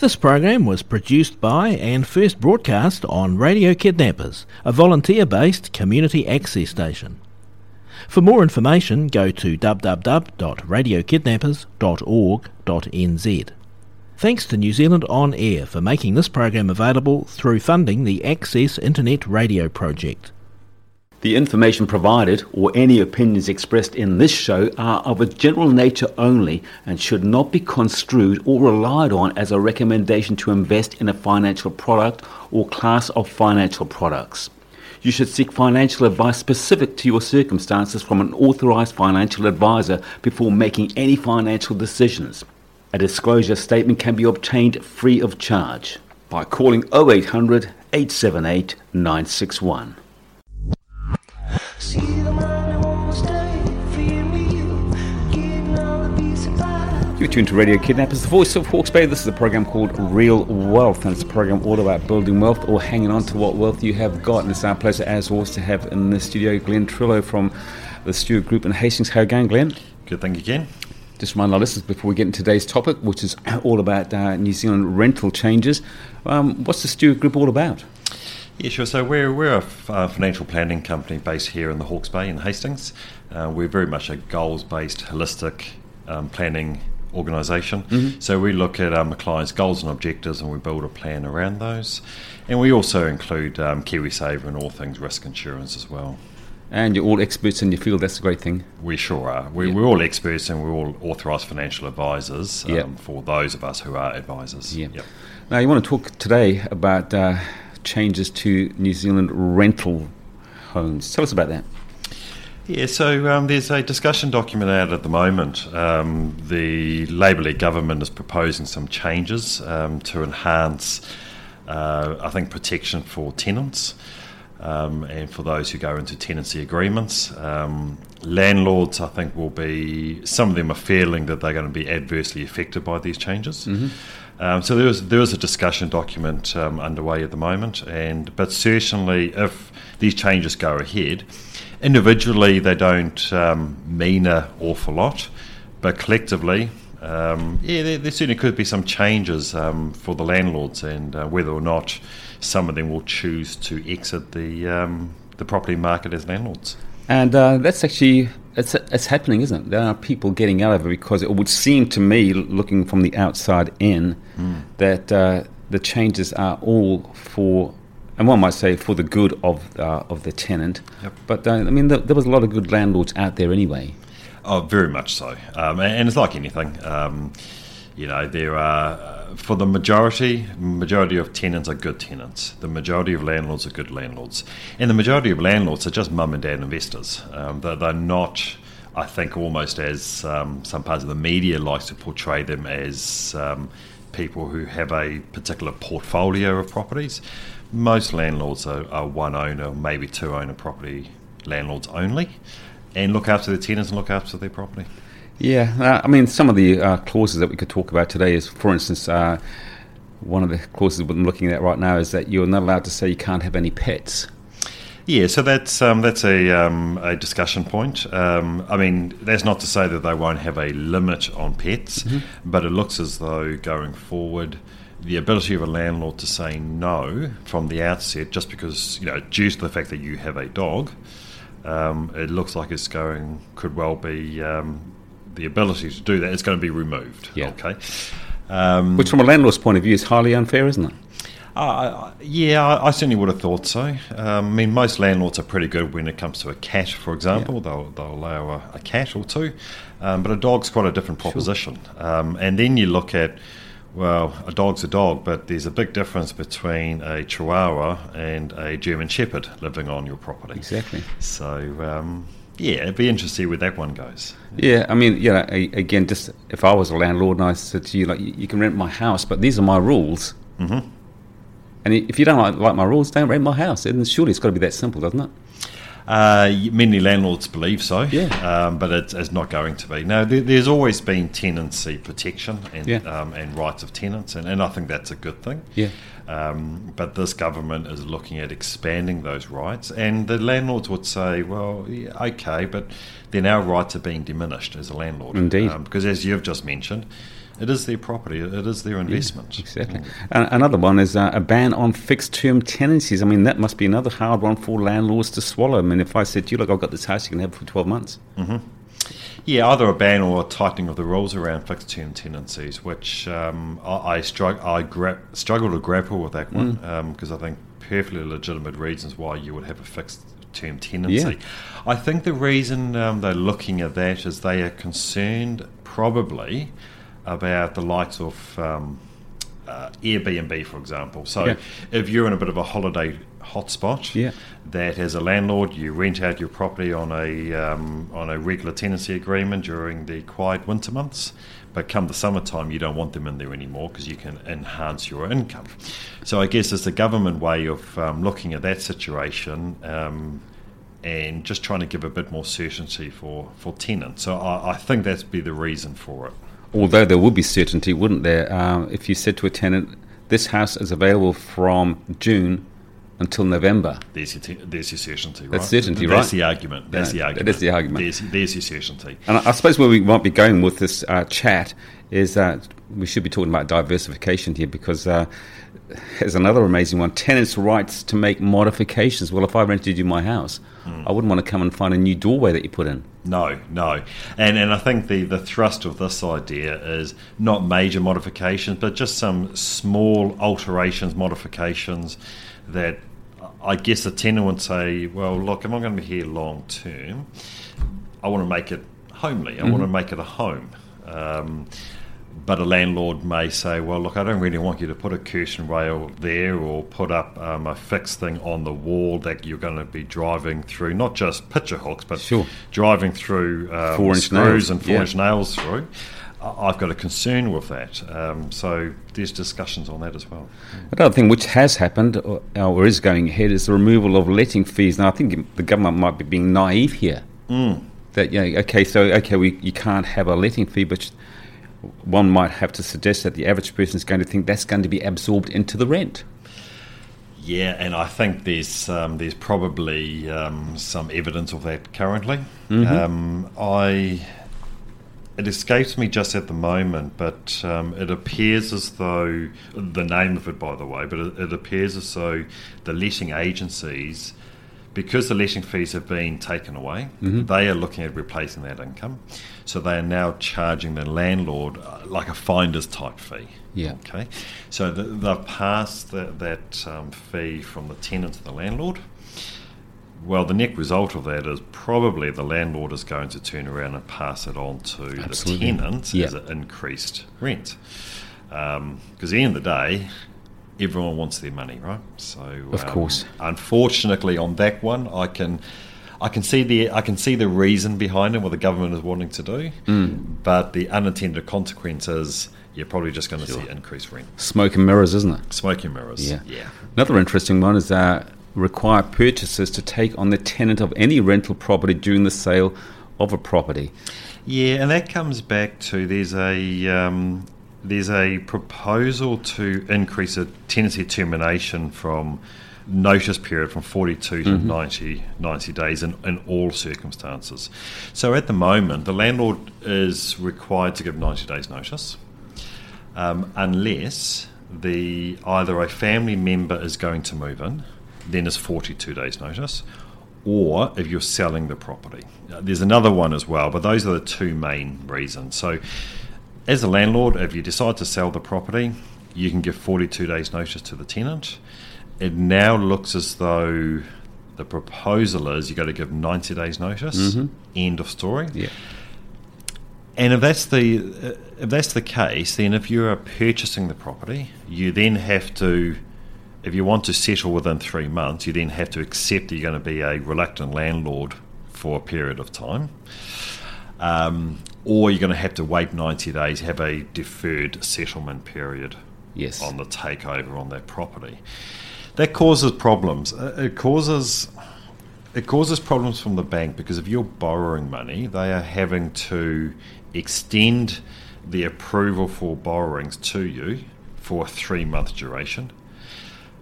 This program was produced by and first broadcast on Radio Kidnappers, a volunteer based community access station. For more information, go to www.radiokidnappers.org.nz. Thanks to New Zealand On Air for making this program available through funding the Access Internet Radio project. The information provided or any opinions expressed in this show are of a general nature only and should not be construed or relied on as a recommendation to invest in a financial product or class of financial products. You should seek financial advice specific to your circumstances from an authorized financial advisor before making any financial decisions. A disclosure statement can be obtained free of charge by calling 0800 878 961. You're tuned to Radio Kidnappers, the voice of Hawke's Bay. This is a program called Real Wealth, and it's a program all about building wealth or hanging on to what wealth you have got. And it's our pleasure, as always, to have in the studio Glenn Trillo from the Stewart Group in Hastings. How are you going, Glenn? Good, thank you, Ken. Just remind our listeners before we get into today's topic, which is all about uh, New Zealand rental changes. Um, what's the Stewart Group all about? Yeah, sure. So we're, we're a f- uh, financial planning company based here in the Hawke's Bay in Hastings. Uh, we're very much a goals-based, holistic um, planning organisation. Mm-hmm. So we look at um, the client's goals and objectives and we build a plan around those. And we also include um, KiwiSaver and all things risk insurance as well. And you're all experts in your field. That's a great thing. We sure are. We, Yeah. We're all experts and we're all authorised financial advisors um, Yep. for those of us who are advisors. Yeah. Yep. Now, you want to talk today about uh, changes to New Zealand rental homes. Tell us about that. Yeah, so um, there's a discussion document out at the moment. Um, the Labour-led government is proposing some changes um, to enhance, uh, I think, protection for tenants um, and for those who go into tenancy agreements. Um, landlords, I think, will be, some of them are feeling that they're going to be adversely affected by these changes. Um, so there is there is a discussion document um, underway at the moment, and but certainly if these changes go ahead, individually they don't um, mean an awful lot, but collectively, um, yeah, there, there certainly could be some changes um, for the landlords, and uh, whether or not some of them will choose to exit the um, the property market as landlords. And uh, that's actually it's, it's happening, isn't it? There are people getting out of it because it would seem to me, looking from the outside in, that uh, the changes are all for, and one might say for the good of uh, of the tenant. Yep. But uh, I mean, there, there was a lot of good landlords out there anyway. Oh, very much so. Um, and, it's like anything. Um, you know, there are for the majority, majority of tenants are good tenants. The majority of landlords are good landlords, and the majority of landlords are just mum and dad investors. Um, they're, they're not. I think almost as um, some parts of the media likes to portray them as um, people who have a particular portfolio of properties. Most landlords are, are one owner, maybe two owner property landlords only, and look after their tenants and look after their property. Yeah, uh, I mean, some of the uh, clauses that we could talk about today is, for instance, uh, one of the clauses I'm looking at right now is that you're not allowed to say you can't have any pets. Yeah, so that's um, that's a um, a discussion point. Um, I mean, that's not to say that they won't have a limit on pets, but it looks as though going forward, the ability of a landlord to say no from the outset, just because you know, due to the fact that you have a dog, um, it looks like it's going could well be um, the ability to do that is going to be removed. Yeah. Okay. Um, Which, from a landlord's point of view, is highly unfair, isn't it? uh, yeah, I, I certainly would have thought so. Um, I mean, most landlords are pretty good when it comes to a cat, for example. They'll, they'll allow a, a cat or two, um, but a dog's quite a different proposition. Um, and then you look at, well, a dog's a dog, but there's a big difference between a Chihuahua and a German Shepherd living on your property. Exactly. So, um, yeah, it'd be interesting where that one goes. Yeah, I mean, you know, again, just if I was a landlord and I said to you, like, you can rent my house, but these are my rules. Mhm. And if you don't like, like my rules, don't rent my house. And surely it's got to be that simple, doesn't it? Uh, many landlords believe so, Yeah. um, but it's, it's not going to be. No, there, there's always been tenancy protection and, Yeah. um, and rights of tenants, and, and I think that's a good thing. Yeah. Um, but this government is looking at expanding those rights, and the landlords would say, well, yeah, okay, but then our rights are being diminished as a landlord. Indeed. Um, because as you've just mentioned, It is their property. It is their investment. Yeah, exactly. Mm. Another one is uh, a ban on fixed-term tenancies. I mean, that must be another hard one for landlords to swallow. I mean, if I said to you, "Look, I've got this house, you can have it for twelve months." Mm-hmm. Yeah, either a ban or a tightening of the rules around fixed-term tenancies, which um, I, I, strugg- I gra- struggle to grapple with that one because mm. um, I think perfectly legitimate reasons why you would have a fixed term tenancy. Yeah. I think the reason um, they're looking at that is they are concerned probably about the likes of um, uh, Airbnb, for example. So yeah. if you're in a bit of a holiday hotspot, yeah. that as a landlord you rent out your property on a um, on a regular tenancy agreement during the quiet winter months. But come the summertime, you don't want them in there anymore because you can enhance your income. So I guess it's the government way of um, looking at that situation um, and just trying to give a bit more certainty for, for tenants. So I, I think that's be the reason for it although there would be certainty, wouldn't there? Uh, if you said to a tenant, this house is available from June until November. There's your, t- there's your certainty, right? That's certainty, right? That's the argument. That's yeah, the argument. That is the argument. There's, there's your certainty. And I, I, suppose where we might be going with this uh, chat is that we should be talking about diversification here because uh, there's another amazing one tenants' rights to make modifications. Well, if I rented you my house, mm. I wouldn't want to come and find a new doorway that you put in. No, no. And and I think the, the thrust of this idea is not major modifications, but just some small alterations, modifications that I guess a tenant would say, well, look, if I'm going to be here long term, I want to make it homely. I mm-hmm. want to make it a home. Um, but a landlord may say, well, look, I don't really want you to put a curtain rail there or put up um, a fixed thing on the wall that you're going to be driving through, not just picture hooks, but sure. driving through um, screws nails. and four yeah. inch nails through. I've got a concern with that. Um, so there's discussions on that as well. Another thing which has happened or, or, is going ahead is the removal of letting fees. Now, I think the government might be being naive here. Mm. That, yeah, okay, so, okay, we, you can't have a letting fee, but one might have to suggest that the average person is going to think that's going to be absorbed into the rent. Yeah, and I think there's um, there's probably um, some evidence of that currently. Mm-hmm. Um, I it escapes me just at the moment, but um, it appears as though the name of it, by the way, but it, it appears as though the letting agencies because the letting fees have been taken away, mm-hmm. they are looking at replacing that income. So they are now charging the landlord uh, like a finder's type fee. Yeah. Okay. So the, they've passed the, that um, fee from the tenant to the landlord. Well, the net result of that is probably the landlord is going to turn around and pass it on to Absolutely. the tenant yeah. as an increased rent. Because um, at the end of the day, everyone wants their money, right? So, of um, course, unfortunately, on that one, I can. I can see the I can see the reason behind it, what the government is wanting to do, mm. but the unintended consequences, you're probably just going to sure. see increased rent. Smoke and mirrors, isn't it? Smoke and mirrors. Yeah. yeah. Another interesting one is that require purchasers to take on the tenant of any rental property during the sale of a property. Yeah, and that comes back to there's a um, there's a proposal to increase a tenancy termination from notice period from 42 to mm-hmm. 90, 90 days in, in all circumstances. So at the moment, the landlord is required to give 90 days notice um, unless the either a family member is going to move in, then it's 42 days notice, or if you're selling the property. There's another one as well, but those are the two main reasons. So as a landlord, if you decide to sell the property, you can give 42 days notice to the tenant. It now looks as though the proposal is you've got to give 90 days notice. Mm-hmm. End of story. Yeah. And if that's the if that's the case, then if you are purchasing the property, you then have to, if you want to settle within three months, you then have to accept that you're going to be a reluctant landlord for a period of time. Um, or you're going to have to wait 90 days, have a deferred settlement period yes. on the takeover on that property. That causes problems. Uh, it causes it causes problems from the bank because if you're borrowing money, they are having to extend the approval for borrowings to you for a three month duration.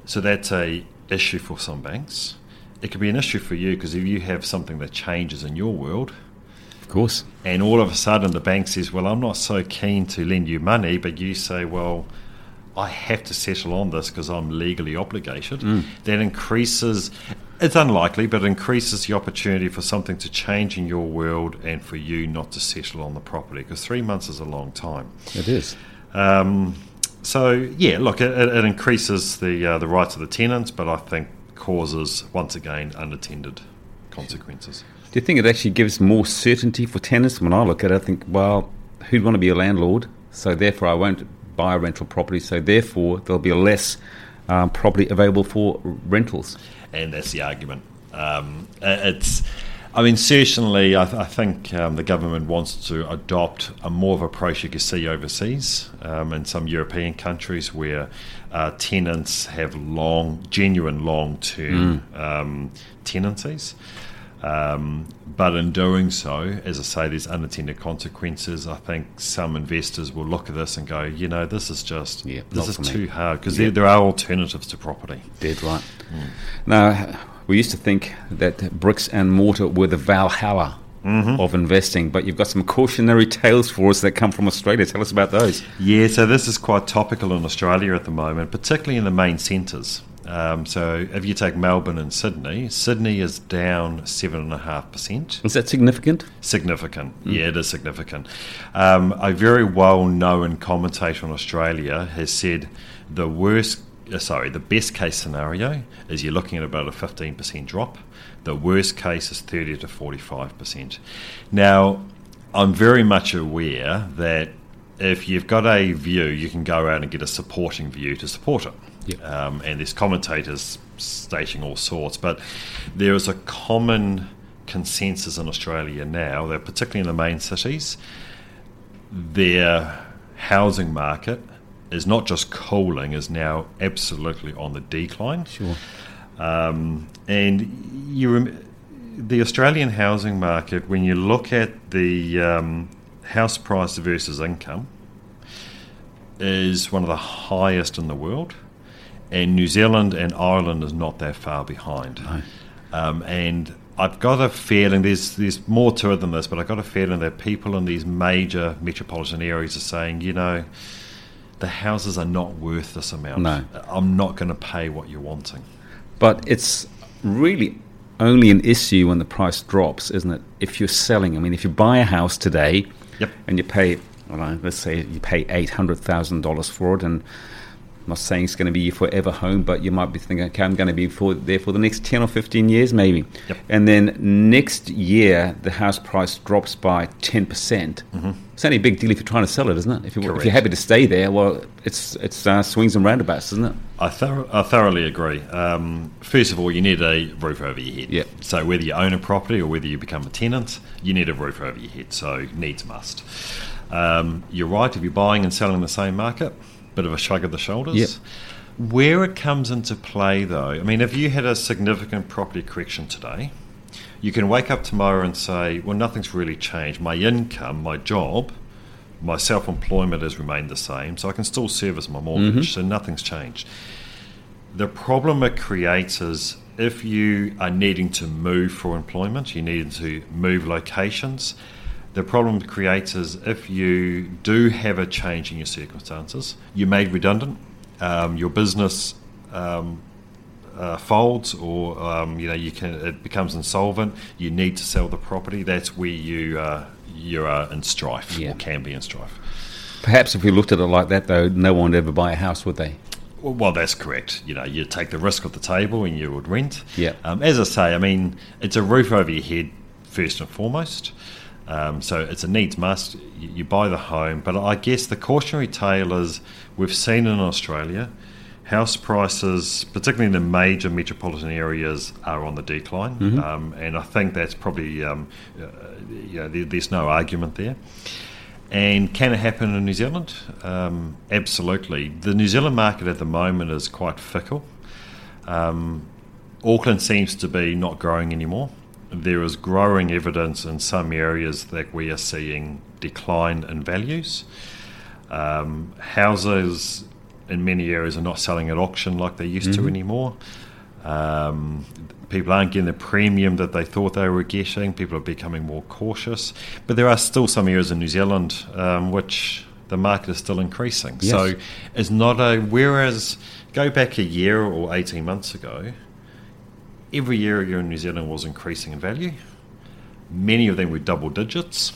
So that's a issue for some banks. It could be an issue for you because if you have something that changes in your world, Of course. And all of a sudden, the bank says, Well, I'm not so keen to lend you money, but you say, Well, I have to settle on this because I'm legally obligated. Mm. That increases, it's unlikely, but it increases the opportunity for something to change in your world and for you not to settle on the property because three months is a long time. It is. Um, so yeah, look, it, it increases the uh, the rights of the tenants, but I think causes once again unattended consequences. Do you think it actually gives more certainty for tenants? When I look at it, I think, well, who'd want to be a landlord? So therefore, I won't buy a rental property. So therefore, there'll be less um, property available for rentals. And that's the argument. Um, it's, I mean, certainly, I, th- I think um, the government wants to adopt a more of approach you can see overseas um, in some European countries where uh, tenants have long, genuine long-term Mm. um, tenancies. Um, but in doing so, as I say, there's unintended consequences. I think some investors will look at this and go, you know, this is just Yeah, this is for me." too hard because Yeah. there, there are alternatives to property. Dead right. Now, we used to think that bricks and mortar were the Valhalla of investing, but you've got some cautionary tales for us that come from Australia. Tell us about those. Yeah, so this is quite topical in Australia at the moment, particularly in the main centres. Um, so if you take Melbourne and Sydney, Sydney is down seven and a half percent. Is that significant? Significant, yeah, it is significant. Um, a very well-known commentator in Australia has said the worst, sorry, the best case scenario is you're looking at about a fifteen percent drop. The worst case is thirty to forty-five percent. Now, I'm very much aware that if you've got a view, you can go out and get a supporting view to support it. Yep. Um, and there's commentators stating all sorts, but there is a common consensus in Australia now that, particularly in the main cities, their housing market is not just cooling, is now absolutely on the decline. Sure. Um, and you, rem- the Australian housing market, when you look at the um, house price versus income, is one of the highest in the world. And New Zealand and Ireland is not that far behind. No. Um, and I've got a feeling there's there's more to it than this, but I've got a feeling that people in these major metropolitan areas are saying, you know, the houses are not worth this amount. No. I'm not going to pay what you're wanting. But it's really only an issue when the price drops, isn't it? If you're selling, I mean, if you buy a house today Yep. and you pay, well, let's say you pay $800,000 for it, and I'm not saying it's going to be your forever home, but you might be thinking, okay, I'm going to be for, there for the next 10 or 15 years, maybe. Yep. And then next year, the house price drops by 10%. percent It's only a big deal if you're trying to sell it, isn't it? If, you, Mm-hmm. You're happy to stay there, well, it's, it's uh, swings and roundabouts, isn't it? I, thor- I thoroughly agree. Um, first of all, you need a roof over your head. Yep. So whether you own a property or whether you become a tenant, you need a roof over your head. So needs must. Um, you're right. If you're buying and selling in the same market, bit of a shrug of the shoulders. Yep. Where it comes into play, though, I mean, if you had a significant property correction today, you can wake up tomorrow and say, well, nothing's really changed. My income, my job, my self employment has remained the same, so I can still service my mortgage, mm-hmm. so nothing's changed. The problem it creates is if you are needing to move for employment, you need to move locations. The problem it creates is if you do have a change in your circumstances, you're made redundant, um, your business um, uh, folds, or um, you know you can it becomes insolvent. You need to sell the property. That's where you uh, you are in strife, Yeah. or can be in strife. Perhaps if we looked at it like that, though, no one would ever buy a house, would they? Well, that's correct. You know, you take the risk of the table and you would rent. Yeah. Um, as I say, I mean, it's a roof over your head first and foremost. Um, so it's a needs must. You, buy the home, but I guess the cautionary tale is we've seen in Australia house prices, particularly in the major metropolitan areas, are on the decline, um, and I think that's probably um, uh, you know, there, there's no argument there. And can it happen in New Zealand? Um, absolutely. The New Zealand market at the moment is quite fickle. Um, Auckland seems to be not growing anymore. There is growing evidence in some areas that we are seeing decline in values. Um, houses in many areas are not selling at auction like they used to anymore. Um, people aren't getting the premium that they thought they were getting. People are becoming more cautious. But there are still some areas in New Zealand um, which the market is still increasing. Yes. So it's not a. Whereas go back a year or 18 months ago, every year in New Zealand was increasing in value. Many of them were double digits.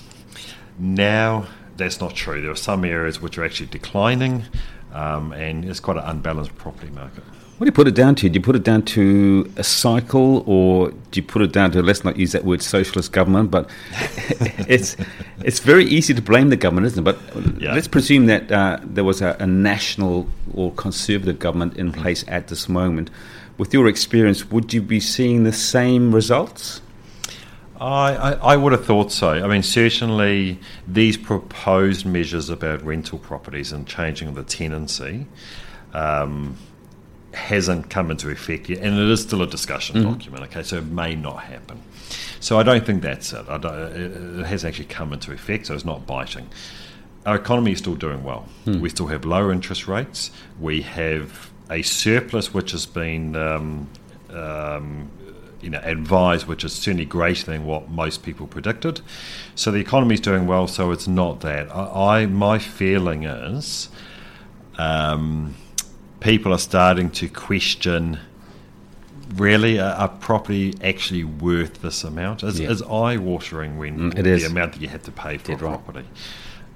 Now that's not true. There are some areas which are actually declining, um, and it's quite an unbalanced property market. What do you put it down to? Do you put it down to a cycle, or do you put it down to let's not use that word socialist government? But it's it's very easy to blame the government, isn't it? But Yeah. let's presume that uh, there was a, a national or conservative government in place at this moment. With your experience, would you be seeing the same results? I, I, I would have thought so. I mean, certainly these proposed measures about rental properties and changing the tenancy um, hasn't come into effect yet, and it is still a discussion document. Okay, so it may not happen. So I don't think that's it. I don't, it, it has actually come into effect, so it's not biting. Our economy is still doing well. We still have low interest rates. We have a surplus which has been um, um, you know, advised, which is certainly greater than what most people predicted. So the economy is doing well. So it's not that. I, I my feeling is, um, people are starting to question. Really, a, a property actually worth this amount? Is, Yeah. is eye watering when Mm, the is. amount that you have to pay for Dead a right. property?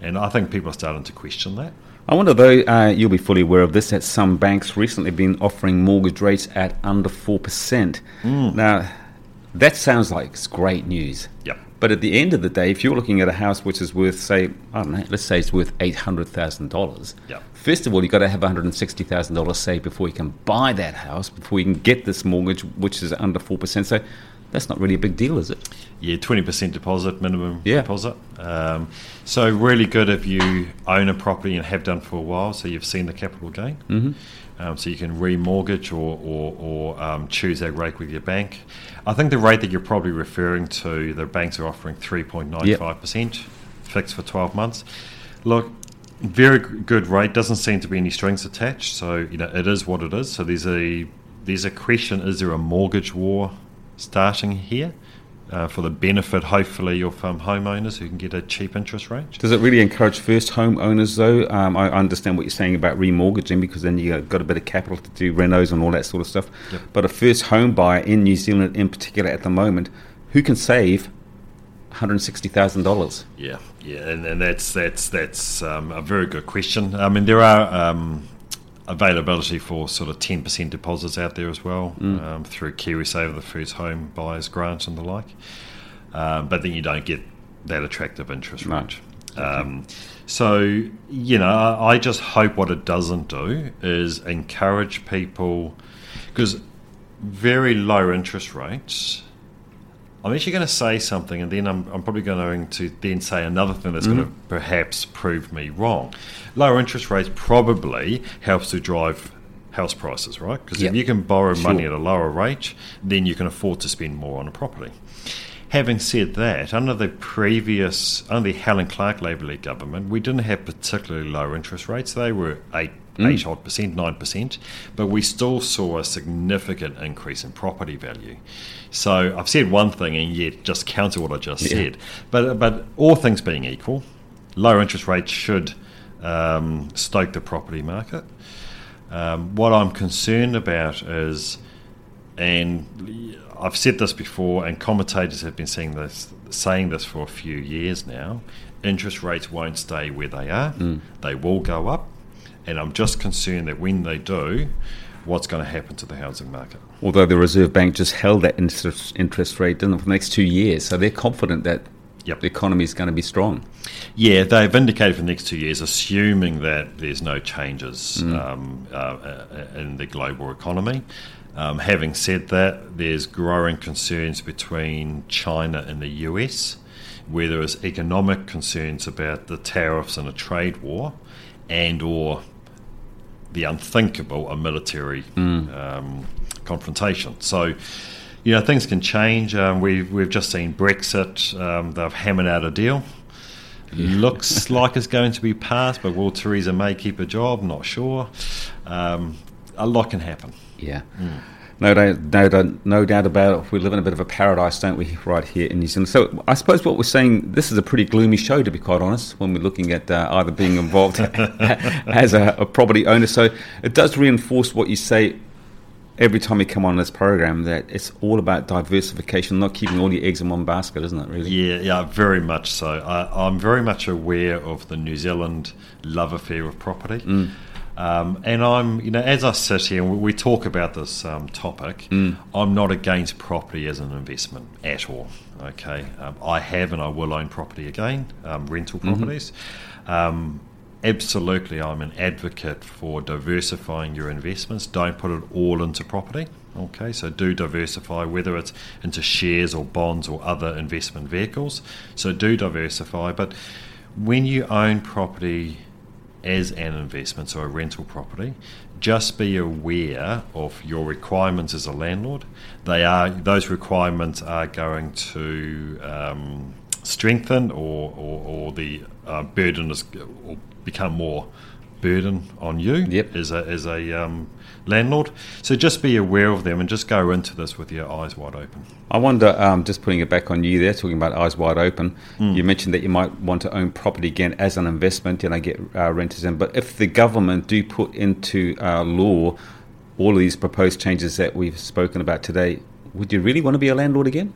And I think people are starting to question that. I wonder though, uh, you'll be fully aware of this, that some banks recently been offering mortgage rates at under 4%. Now, that sounds like it's great news. Yep. But at the end of the day, if you're looking at a house which is worth, say, I don't know, let's say it's worth $800,000, Yep. first of all, you've got to have $160,000 saved before you can buy that house, before you can get this mortgage, which is under 4%. So that's not really a big deal, is it? Yeah, twenty percent deposit minimum Yeah. deposit. Um, so really good if you own a property and have done for a while, so you've seen the capital gain. Mm-hmm. Um, so you can remortgage or or, or um, choose that rate with your bank. I think the rate that you're probably referring to, the banks are offering three point nine five percent fixed for twelve months. Look. Very good rate. Doesn't seem to be any strings attached. So you know it is what it is. So there's a there's a question: Is there a mortgage war starting here? uh, for the benefit, hopefully, of um, homeowners who can get a cheap interest rate. Does it really encourage first home owners, though? Um, I understand what you're saying about remortgaging because then you've got a bit of capital to do renos and all that sort of stuff. Yep. But a first home buyer in New Zealand, in particular at the moment, who can save $160,000? Yeah, yeah, and, and that's that's that's um, a very good question. I mean, there are um, availability for sort of ten percent deposits out there as well um, through KiwiSaver, the first home buyers grant and the like. Um, but then you don't get that attractive interest No. rate. Um, so you know, I just hope what it doesn't do is encourage people because very low interest rates. I'm actually going to say something, and then I'm, I'm probably going to then say another thing that's going to perhaps prove me wrong. Lower interest rates probably helps to drive house prices, right? Because Yep. if you can borrow money at a lower rate, then you can afford to spend more on a property. Having said that, under the previous, under the Helen Clark Labour-led government, we didn't have particularly low interest rates. They were eight, mm. eight odd percent, nine percent, but we still saw a significant increase in property value. So I've said one thing, and yet just counter what I just Yeah. said. But but all things being equal, lower interest rates should um, stoke the property market. Um, what I'm concerned about is, and I've said this before, and commentators have been saying this, saying this for a few years now. Interest rates won't stay where they are; they will go up, and I'm just concerned that when they do, what's going to happen to the housing market? Although the Reserve Bank just held that interest, interest rate didn't for the next two years, so they're confident that Yep. the economy is going to be strong. Yeah, they've indicated for the next two years, assuming that there's no changes um, uh, in the global economy. Um, having said that, there's growing concerns between China and the US, where there is economic concerns about the tariffs and a trade war, and or the unthinkable, a military um, confrontation. So, you know, things can change. Um, we've, we've just seen Brexit. Um, they've hammered out a deal. Looks like it's going to be passed, but will Theresa May keep a job? Not sure. Um, a lot can happen. Yeah. No doubt, no, doubt, no doubt about it. We live in a bit of a paradise, don't we, right here in New Zealand? So I suppose what we're saying, this is a pretty gloomy show, to be quite honest, when we're looking at uh, either being involved as a, a, property owner. So it does reinforce what you say every time we come on this program that it's all about diversification, not keeping all your eggs in one basket, isn't it? Really? Yeah, yeah, very much so. I, am very much aware of the New Zealand love affair of property. Mm. Um, and I'm, you know, as I sit here and we, talk about this um, topic, mm. I'm not against property as an investment at all. Okay, um, I have and I will own property again, um, rental mm-hmm. properties. Mm-hmm absolutely, I'm an advocate for diversifying your investments. Don't put it all into property. Okay, so do diversify, whether it's into shares or bonds or other investment vehicles. So do diversify. But when you own property as an investment, so a rental property, just be aware of your requirements as a landlord. They are those requirements are going to um, strengthen or, or, or the uh, burden is, or become more burden on you yep. as a, as a um, landlord. So just be aware of them and just go into this with your eyes wide open. I wonder, um, just putting it back on you there, talking about eyes wide open, mm. you mentioned that you might want to own property again as an investment and I get uh, renters in. But if the government do put into uh, law all of these proposed changes that we've spoken about today, would you really want to be a landlord again?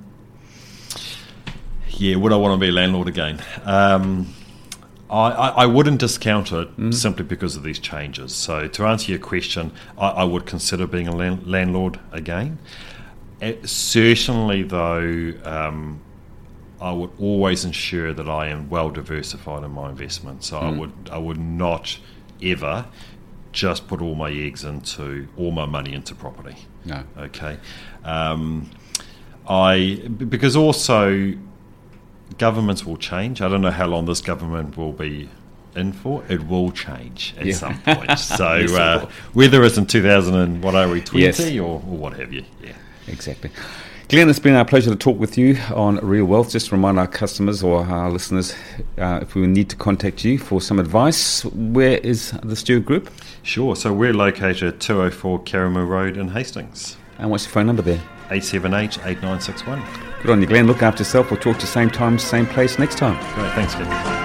Yeah, would I want to be a landlord again? Um, I, I, wouldn't discount it mm. simply because of these changes. So, to answer your question, I, I would consider being a land, landlord again. It, eh, certainly, though, um, I would always ensure that I am well diversified in my investments. So, mm. I would I would not ever just put all my eggs into all my money into property. No. Okay. Um, I because also governments will change. I don't know how long this government will be in for. It will change at yeah. some point. So yes, uh, whether it's in 2000 and what are we 20 yes. or, or what have you. Yeah, exactly. Glenn, it's been our pleasure to talk with you on Real Wealth. Just to remind our customers or our listeners, uh, if we need to contact you for some advice, where is the Stewart Group? Sure. So we're located at 204 Karamu Road in Hastings. And what's your phone number there? 878 8961. Good on you, Glenn. Look after yourself. We'll talk to you same time, same place next time. Great. Thanks, Glenn.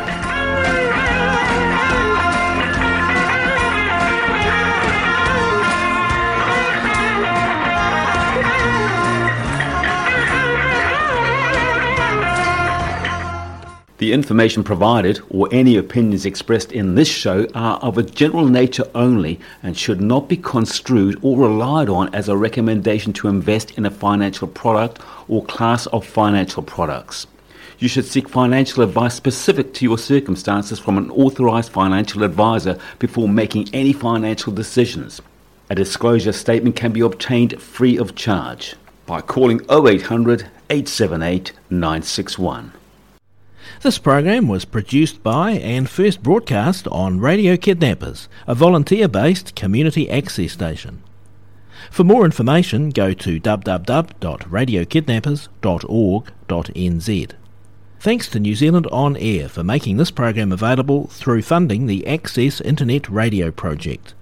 The information provided or any opinions expressed in this show are of a general nature only and should not be construed or relied on as a recommendation to invest in a financial product or class of financial products. You should seek financial advice specific to your circumstances from an authorized financial advisor before making any financial decisions. A disclosure statement can be obtained free of charge by calling 0800 878 961. This program was produced by and first broadcast on Radio Kidnappers, a volunteer based community access station. For more information, go to www.radiokidnappers.org.nz. Thanks to New Zealand On Air for making this program available through funding the Access Internet Radio Project.